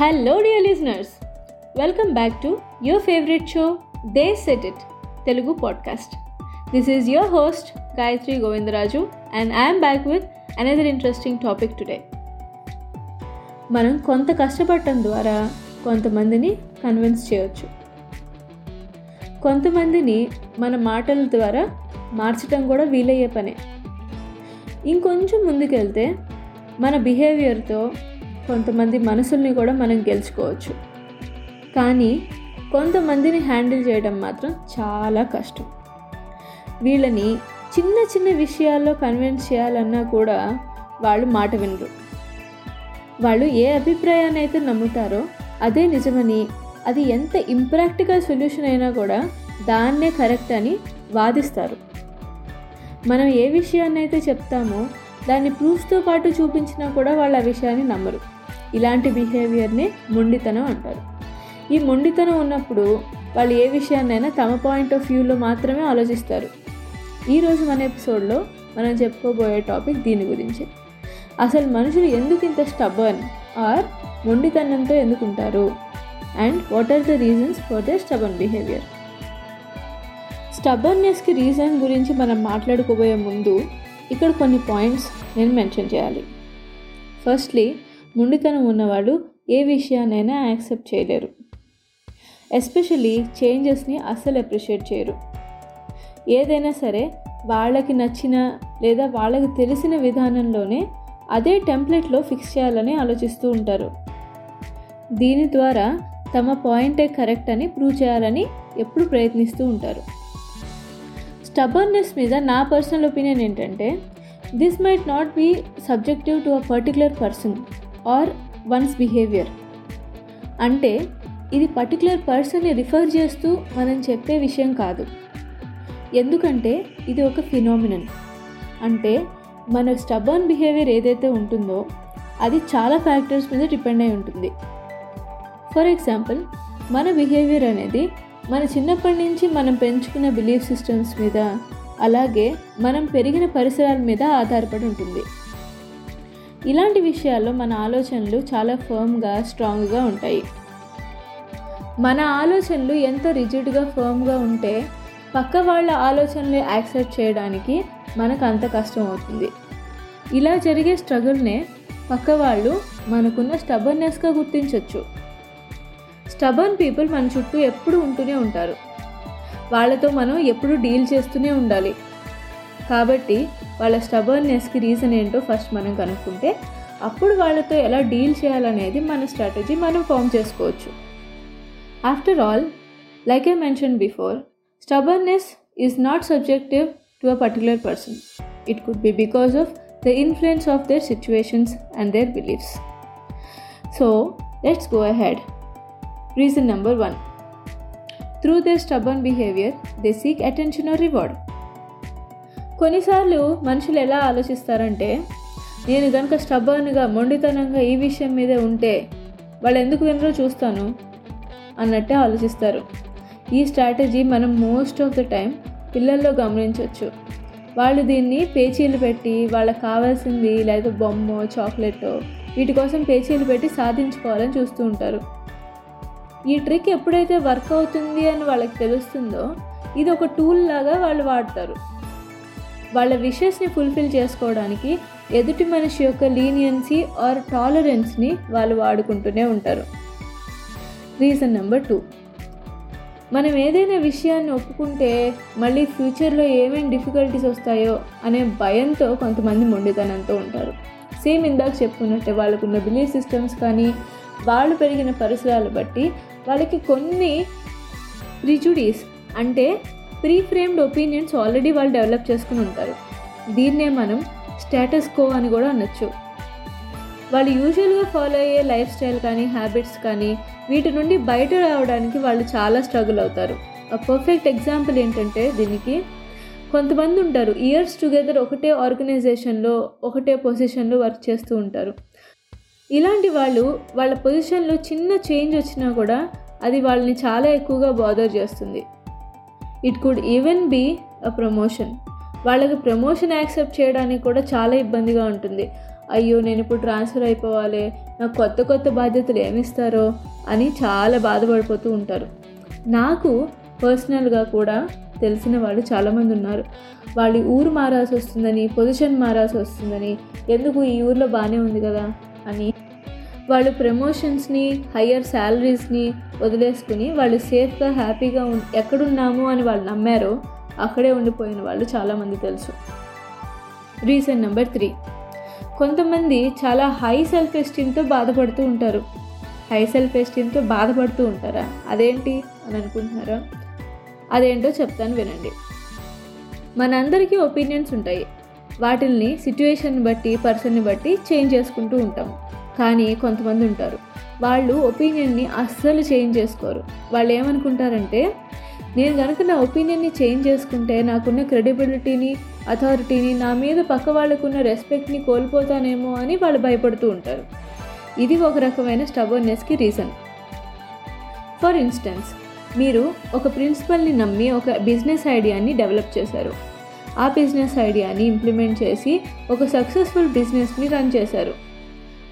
Hello dear listeners welcome back to your favourite show they said it Telugu podcast this is your host Gayathri Govindaraju and I'm back with another interesting topic today మనం కొంత కష్టపడటం ద్వారా కొంతమందిని convince చేయొచ్చు. కొంతమందిని మన మాటల ద్వారా మార్చడం కూడా వీలయ్యే పనే. ఇంకొంచెం ముందుకెళ్తే మన బిహేవియర్తో కొంతమంది మనసుల్ని కూడా మనం గెలుచుకోవచ్చు. కానీ కొంతమందిని హ్యాండిల్ చేయడం మాత్రం చాలా కష్టం. వీళ్ళని చిన్న చిన్న విషయాల్లో కన్విన్స్ చేయాలన్నా కూడా వాళ్ళు మాట వినరు. వాళ్ళు ఏ అభిప్రాయాన్ని అయితే నమ్ముతారో అదే నిజమని అది ఎంత ఇంప్రాక్టికల్ సొల్యూషన్ అయినా కూడా దాన్నే కరెక్ట్ అని వాదిస్తారు. మనం ఏ విషయాన్ని అయితే చెప్తామో దాన్ని ప్రూఫ్తో పాటు చూపించినా కూడా వాళ్ళు ఆ విషయాన్ని నమ్మరు. ఇలాంటి బిహేవియర్ని మొండితనం అంటారు. ఈ మొండితనం ఉన్నప్పుడు వాళ్ళు ఏ విషయాన్నైనా తమ పాయింట్ ఆఫ్ వ్యూలో మాత్రమే ఆలోచిస్తారు. ఈరోజు మన ఎపిసోడ్లో మనం చెప్పుకోబోయే టాపిక్ దీని గురించి. అసలు మనుషులు ఎందుకు ఇంత స్టబర్న్ ఆర్ మొండితనంతో ఎందుకుంటారు and what are the reasons for the stubborn behaviour స్టబర్నెస్కి reason గురించి మనం మాట్లాడుకోబోయే ముందు ఇక్కడ కొన్ని పాయింట్స్ నేను మెన్షన్ చేయాలి. ఫస్ట్లీ ముండితనం ఉన్నవాళ్ళు ఏ విషయాన్నైనా యాక్సెప్ట్ చేయలేరు. ఎస్పెషలీ చేంజెస్ని అస్సలు అప్రిషియేట్ చేయరు. ఏదైనా సరే వాళ్ళకి నచ్చిన లేదా వాళ్ళకి తెలిసిన విధానంలోనే అదే టెంప్లెట్లో ఫిక్స్ చేయాలని ఆలోచిస్తూ ఉంటారు. దీని ద్వారా తమ పాయింటే కరెక్ట్ అని ప్రూవ్ చేయాలని ఎప్పుడు ప్రయత్నిస్తూ ఉంటారు. స్టబర్నెస్ మీద నా పర్సనల్ ఒపీనియన్ ఏంటంటే this might not be subjective to a particular person. Or one's behaviour. అంటే ఇది పర్టికులర్ పర్సన్ని రిఫర్ చేస్తూ మనం చెప్పే విషయం కాదు. ఎందుకంటే ఇది ఒక ఫినోమినన్. అంటే మన స్టబర్న్ బిహేవియర్ ఏదైతే ఉంటుందో అది చాలా ఫ్యాక్టర్స్ మీద డిపెండ్ అయి ఉంటుంది. ఫర్ ఎగ్జాంపుల్ మన బిహేవియర్ అనేది మన చిన్నప్పటి నుంచి మనం పెంచుకున్న బిలీఫ్ సిస్టమ్స్ మీద అలాగే మనం పెరిగిన పరిసరాల మీద ఆధారపడి ఉంటుంది. ఇలాంటి విషయాల్లో మన ఆలోచనలు చాలా ఫర్మ్గా స్ట్రాంగ్గా ఉంటాయి. మన ఆలోచనలు ఎంత రిజిడ్గా ఫర్మ్గా ఉంటే పక్క వాళ్ళ ఆలోచనలు యాక్సెప్ట్ చేయడానికి మనకు అంత కష్టం అవుతుంది. ఇలా జరిగే స్ట్రగుల్నే పక్క వాళ్ళు మనకున్న స్టబర్నెస్గా గుర్తించవచ్చు స్టబర్న్ పీపుల్ మన చుట్టూ ఎప్పుడు ఉంటూనే ఉంటారు. వాళ్ళతో మనం ఎప్పుడు డీల్ చేస్తూనే ఉండాలి. కాబట్టి వాళ్ళ స్టబర్నెస్కి రీజన్ ఏంటో ఫస్ట్ మనం కనుక్కుంటే అప్పుడు వాళ్ళతో ఎలా డీల్ చేయాలనేది మన స్ట్రాటజీ మనం ఫామ్ చేసుకోవచ్చు. After all like I mention before stubbornness is not subjective to a particular person it could be because of the influence of their situations and their beliefs so let's go ahead reason number one through their stubborn behaviour they seek attention or reward కొన్నిసార్లు మనుషులు ఎలా ఆలోచిస్తారంటే నేను కనుక స్టబర్న్గా మొండితనంగా ఈ విషయం మీదే ఉంటే వాళ్ళు ఎందుకు వినరో చూస్తాను అన్నట్టే ఆలోచిస్తారు. ఈ స్ట్రాటజీ మనం మోస్ట్ ఆఫ్ ద టైం పిల్లల్లో గమనించవచ్చు వాళ్ళు దీన్ని పేచీలు పెట్టి వాళ్ళకి కావాల్సింది లేదా బొమ్మ చాక్లెట్ వీటి కోసం పేచీలు పెట్టి సాధించుకోవాలని చూస్తూ ఉంటారు. ఈ ట్రిక్ ఎప్పుడైతే వర్క్ అవుతుంది అని వాళ్ళకి తెలుస్తుందో ఇది ఒక టూల్ లాగా వాళ్ళు వాడతారు. వాళ్ళ విషెస్ని ఫుల్ఫిల్ చేసుకోవడానికి ఎదుటి మనిషి యొక్క లీనియన్సీ ఆర్ టాలరెన్స్ని వాళ్ళు వాడుకుంటూనే ఉంటారు. Reason number two. మనం ఏదైనా విషయాన్ని ఒప్పుకుంటే మళ్ళీ ఫ్యూచర్లో ఏమేమి డిఫికల్టీస్ వస్తాయో అనే భయంతో కొంతమంది మొండితనంతో ఉంటారు. సేమ్ ఇందాక చెప్పుకున్నట్టే వాళ్ళకున్న బిలీఫ్ సిస్టమ్స్ కానీ వాళ్ళు పెరిగిన పరిసరాలు బట్టి వాళ్ళకి కొన్ని ప్రిజుడీస్ అంటే ప్రీ ఫ్రేమ్డ్ ఒపీనియన్స్ ఆల్రెడీ వాళ్ళు డెవలప్ చేసుకుని ఉంటారు. దీన్నే మనం స్టేటస్ కో అని కూడా అనొచ్చు. వాళ్ళు యూజువల్గా ఫాలో అయ్యే లైఫ్ స్టైల్ కానీ హ్యాబిట్స్ కానీ వీటి నుండి బయట రావడానికి వాళ్ళు చాలా స్ట్రగుల్ అవుతారు. ఆ పర్ఫెక్ట్ ఎగ్జాంపుల్ ఏంటంటే దీనికి కొంతమంది ఉంటారు. ఇయర్స్ టుగెదర్ ఒకటే ఆర్గనైజేషన్లో ఒకటే పొజిషన్లో వర్క్ చేస్తూ ఉంటారు. ఇలాంటి వాళ్ళు వాళ్ళ పొజిషన్లో చిన్న చేంజ్ వచ్చినా కూడా అది వాళ్ళని చాలా ఎక్కువగా బాదర్ చేస్తుంది. It could even be a promotion. వాళ్ళకి ప్రమోషన్ యాక్సెప్ట్ చేయడానికి కూడా చాలా ఇబ్బందిగా ఉంటుంది. అయ్యో నేను ఇప్పుడు ట్రాన్స్ఫర్ అయిపోవాలి నాకు కొత్త కొత్త బాధ్యతలు ఏమిస్తారో అని చాలా బాధపడిపోతూ ఉంటారు. నాకు పర్సనల్గా కూడా తెలిసిన వాళ్ళు చాలామంది ఉన్నారు. వాళ్ళ ఊరు మారాల్సి వస్తుందని పొజిషన్ మారాల్సి వస్తుందని ఎందుకు ఈ ఊర్లో బాగానే ఉంది కదా అని. వాళ్ళు ప్రమోషన్స్ని హయ్యర్ శాలరీస్ని వదిలేసుకుని వాళ్ళు సేఫ్గా హ్యాపీగా ఉం ఎక్కడున్నాము అని వాళ్ళు నమ్మారో అక్కడే ఉండిపోయిన వాళ్ళు చాలామంది తెలుసు. రీజన్ నెంబర్ త్రీ కొంతమంది చాలా హై సెల్ఫ్ ఎస్టీమ్తో బాధపడుతూ ఉంటారు. హై సెల్ఫ్ ఎస్టీమ్తో బాధపడుతూ ఉంటారా? అదేంటి అని అనుకుంటున్నారా? అదేంటో చెప్తాను వినండి. మనందరికీ ఒపీనియన్స్ ఉంటాయి. వాటిల్ని సిట్యుయేషన్ బట్టి పర్సన్ని బట్టి చేంజ్ చేసుకుంటూ ఉంటాం కానీ కొంతమంది ఉంటారు. వాళ్ళు ఒపీనియన్ని అస్సలు చేంజ్ చేసుకోరు. వాళ్ళు ఏమనుకుంటారంటే నేను కనుక నా ఒపీనియన్ని చేంజ్ చేసుకుంటే నాకున్న క్రెడిబిలిటీని అథారిటీని నా మీద పక్క వాళ్ళకున్న రెస్పెక్ట్ని కోల్పోతానేమో అని వాళ్ళు భయపడుతూ ఉంటారు. ఇది ఒక రకమైన స్టబర్నెస్కి రీజన్ ఫర్ ఇన్స్టెన్స్ మీరు ఒక ప్రిన్సిపల్ని నమ్మి ఒక బిజినెస్ ఐడియాని డెవలప్ చేశారు. ఆ బిజినెస్ ఐడియాని ఇంప్లిమెంట్ చేసి ఒక సక్సెస్ఫుల్ బిజినెస్ని రన్ చేశారు.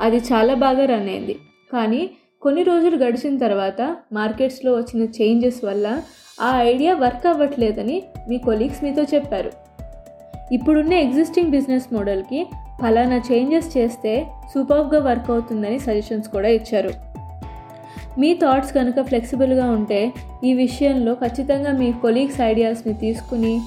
అది చాలా బాగా రన్ అయింది. కానీ కొన్ని రోజులు గడిచిన తర్వాత మార్కెట్స్లో వచ్చిన చేంజెస్ వల్ల ఆ ఐడియా వర్క్ అవ్వట్లేదని మీ కొలీగ్స్ మీతో చెప్పారు. ఇప్పుడున్న ఎగ్జిస్టింగ్ బిజినెస్ మోడల్కి ఫలానా చేంజెస్ చేస్తే సూపర్గా వర్క్ అవుతుందని సజెషన్స్ కూడా ఇచ్చారు. మీ థాట్స్ కనుక ఫ్లెక్సిబుల్గా ఉంటే ఈ విషయంలో ఖచ్చితంగా మీ కొలీగ్స్ ఐడియాస్ని తీసుకుని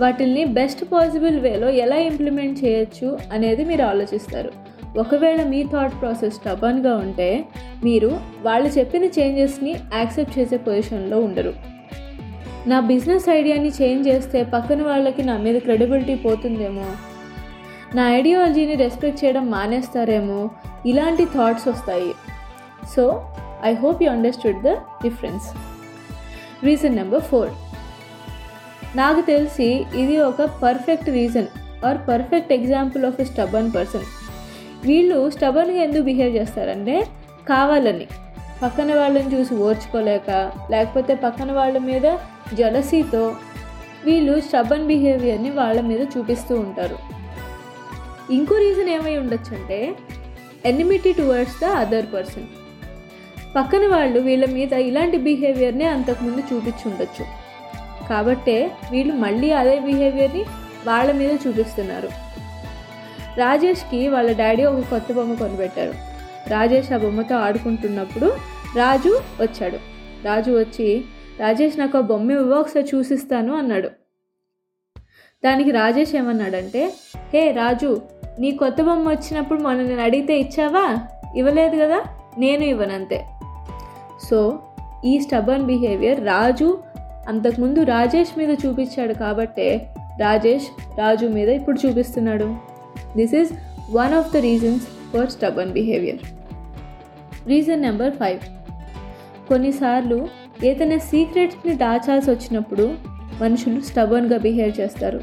వాటిల్ని బెస్ట్ పాసిబుల్ వేలో ఎలా ఇంప్లిమెంట్ చేయొచ్చు అనేది మీరు ఆలోచిస్తారు. ఒకవేళ మీ థాట్ ప్రాసెస్ స్టబన్గా ఉంటే మీరు వాళ్ళు చెప్పిన చేంజెస్ని యాక్సెప్ట్ చేసే పొజిషన్లో ఉండరు. నా బిజినెస్ ఐడియాని చేంజ్ చేస్తే పక్కన వాళ్ళకి నా మీద క్రెడిబిలిటీ పోతుందేమో? నా ఐడియాలజీని రెస్పెక్ట్ చేయడం మానేస్తారేమో? ఇలాంటి థాట్స్ వస్తాయి. So I hope you understood the difference reason number four నాకు తెలిసి ఇది ఒక perfect reason or perfect example of a stubborn person వీళ్ళు స్టబన్గా ఎందుకు బిహేవ్ చేస్తారంటే కావాలని. పక్కన వాళ్ళని చూసి ఓర్చుకోలేక లేకపోతే పక్కన వాళ్ళ మీద జలసీతో వీళ్ళు స్టబన్ బిహేవియర్ని వాళ్ళ మీద చూపిస్తూ ఉంటారు. ఇంకో రీజన్ ఏమై ఉండొచ్చు అంటే enmity towards the other person. పక్కన వాళ్ళు వీళ్ళ మీద ఇలాంటి బిహేవియర్ని అంతకుముందు చూపించి ఉండొచ్చు. కాబట్టే వీళ్ళు మళ్ళీ అదే బిహేవియర్ని వాళ్ళ మీద చూపిస్తున్నారు. రాజేష్కి వాళ్ళ డాడీ ఒక కొత్త బొమ్మ కొనిపెట్టారు. రాజేష్ ఆ బొమ్మతో ఆడుకుంటున్నప్పుడు రాజు వచ్చాడు. రాజు వచ్చి రాజేష్ నాకు ఆ బొమ్మ ఇవ్వ ఒకసారి చూసిస్తాను అన్నాడు. దానికి రాజేష్ ఏమన్నాడంటే హే రాజు నీ కొత్త బొమ్మ వచ్చినప్పుడు మొన్న నేను అడిగితే ఇచ్చావా? ఇవ్వలేదు కదా నేను ఇవ్వనంతే. సో ఈ స్టబన్ బిహేవియర్ రాజు అంతకుముందు రాజేష్ మీద చూపించాడు కాబట్టే రాజేష్ రాజు మీద ఇప్పుడు చూపిస్తున్నాడు. This is one of the reasons for stubborn behaviour reason number five కొన్నిసార్లు ఏదైనా సీక్రెట్స్ని దాచాల్సి వచ్చినప్పుడు మనుషులు స్టబన్గా బిహేవ్ చేస్తారు.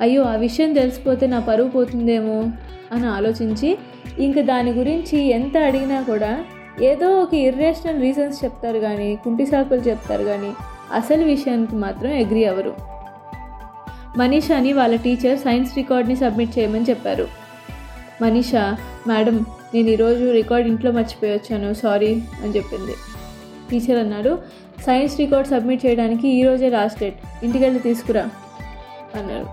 అయ్యో ఆ విషయం తెలిసిపోతే నా పరువు పోతుందేమో అని ఆలోచించి ఇంక దాని గురించి ఎంత అడిగినా కూడా ఏదో ఒక ఇర్రేషనల్ రీజన్స్ చెప్తారు కానీ కుంటి సాకులు చెప్తారు కానీ అసలు విషయానికి మాత్రం అగ్రి అవ్వరు. మనీషాని వాళ్ళ టీచర్ సైన్స్ రికార్డ్ని సబ్మిట్ చేయమని చెప్పారు. మనీషా మేడం నేను ఈరోజు రికార్డ్ ఇంట్లో మర్చిపోయొచ్చాను సారీ అని చెప్పింది. టీచర్ అన్నాడు సైన్స్ రికార్డ్ సబ్మిట్ చేయడానికి ఈరోజే లాస్ట్ డేట్ ఇంటికెళ్ళి తీసుకురా అన్నారు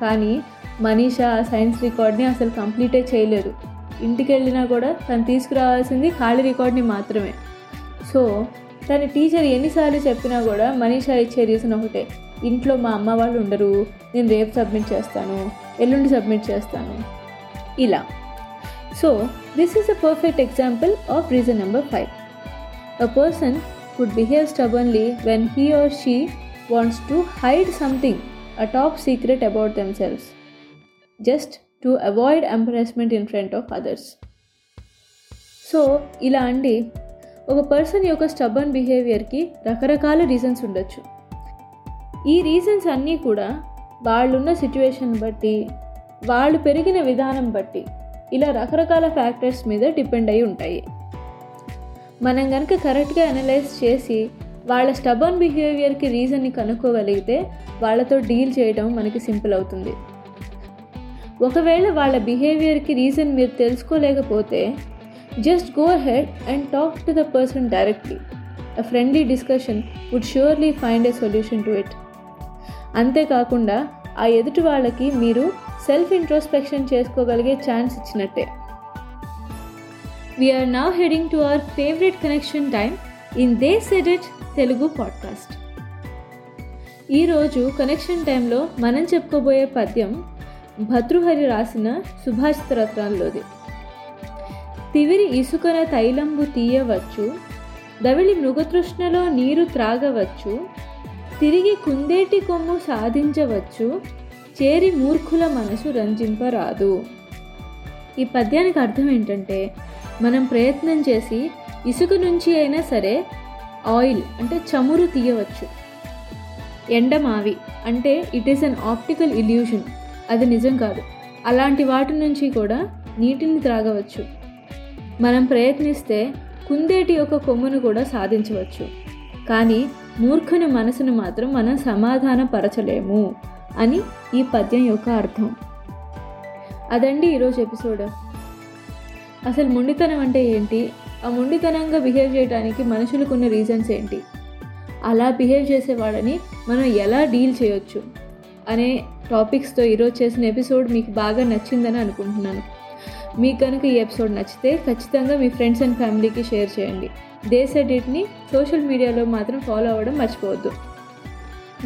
కానీ మనీష ఆ సైన్స్ రికార్డ్ని అసలు కంప్లీటే చేయలేదు. ఇంటికి వెళ్ళినా కూడా తను తీసుకురావాల్సింది ఖాళీ రికార్డ్ని మాత్రమే. సో తన టీచర్ ఎన్నిసార్లు చెప్పినా కూడా మనీషా ఇచ్చే రీజన్ ఒకటే ఇంట్లో మా అమ్మ వాళ్ళు ఉండరు నేను రేపు సబ్మిట్ చేస్తాను ఎల్లుండి సబ్మిట్ చేస్తాను. ఇలా. So this is a perfect example of reason number five a person could behave stubbornly when he or she wants to hide something a top secret about themselves just to avoid embarrassment in front of others so ఇలా అండి. ఒక person యొక్క stubborn బిహేవియర్కి రకరకాల reasons ఉండొచ్చు. ఈ reasons అన్నీ కూడా వాళ్ళున్న సిచ్యువేషన్ బట్టి వాళ్ళు పెరిగిన విధానం బట్టి ఇలా రకరకాల ఫ్యాక్టర్స్ మీద డిపెండ్ అయి ఉంటాయి. మనం కనుక కరెక్ట్గా అనలైజ్ చేసి వాళ్ళ స్టబన్ బిహేవియర్కి రీజన్ని కనుక్కోగలిగితే వాళ్ళతో డీల్ చేయడం మనకి సింపుల్ అవుతుంది. ఒకవేళ వాళ్ళ బిహేవియర్కి రీజన్ మీరు తెలుసుకోలేకపోతే just go head and talk to the person directly a friendly discussion would surely find a solution to it అంతేకాకుండా ఆ ఎదుటి వాళ్ళకి మీరు సెల్ఫ్ ఇంట్రోస్పెక్షన్ చేసుకోగలిగే ఛాన్స్ ఇచ్చినట్టే. We're now heading to our favourite connection time in they said it Telugu podcast ఈరోజు connection టైంలో మనం చెప్పుకోబోయే పద్యం భద్రుహరి రాసిన సుభాషిత రత్నాల్లోది. తివిరి ఇసుకన తైలంబు తీయవచ్చు దవిళి మృగతృష్ణలో నీరు త్రాగవచ్చు తిరిగి కుందేటి కొమ్ము సాధించవచ్చు. చేరి మూర్ఖుల మనసు రంజింపరాదు. ఈ పద్యానికి అర్థం ఏంటంటే మనం ప్రయత్నం చేసి ఇసుక నుంచి అయినా సరే ఆయిల్ అంటే చమురు తీయవచ్చు. ఎండమావి అంటే it is an optical illusion అది నిజం కాదు. అలాంటి వాటి నుంచి కూడా నీటిని త్రాగవచ్చు. మనం ప్రయత్నిస్తే కుందేటి యొక్క కొమ్మును కూడా సాధించవచ్చు. కానీ మూర్ఖుని మనసును మాత్రం మనం సమాధానపరచలేము అని ఈ పద్యం యొక్క అర్థం. అదండి ఈరోజు ఎపిసోడ్. అసలు మొండితనం అంటే ఏంటి? ఆ మొండితనంగా బిహేవ్ చేయడానికి మనుషులకున్న రీజన్స్ ఏంటి? అలా బిహేవ్ చేసేవాడని మనం ఎలా డీల్ చేయొచ్చు? అనే టాపిక్స్తో ఈరోజు చేసిన ఎపిసోడ్ మీకు బాగా నచ్చిందని అనుకుంటున్నాను. మీకు కనుక ఈ ఎపిసోడ్ నచ్చితే ఖచ్చితంగా మీ ఫ్రెండ్స్ అండ్ ఫ్యామిలీకి షేర్ చేయండి. దేశ్ ఎడిట్ని సోషల్ మీడియాలో మాత్రం ఫాలో అవ్వడం మర్చిపోవద్దు.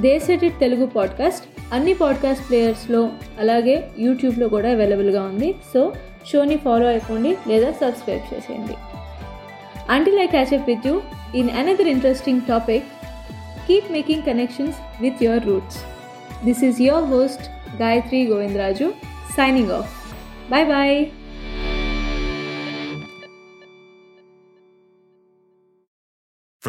దేశ్ ఎడిట్ తెలుగు పాడ్కాస్ట్ అన్ని పాడ్కాస్ట్ ప్లేయర్స్లో అలాగే యూట్యూబ్లో కూడా అవైలబుల్గా ఉంది. సో షోని ఫాలో అయిపోండి లేదా సబ్స్క్రైబ్ చేసేయండి. Until like catch up with you in another interesting topic keep making connections with your roots this is your host Gayathri Govindaraju signing off bye bye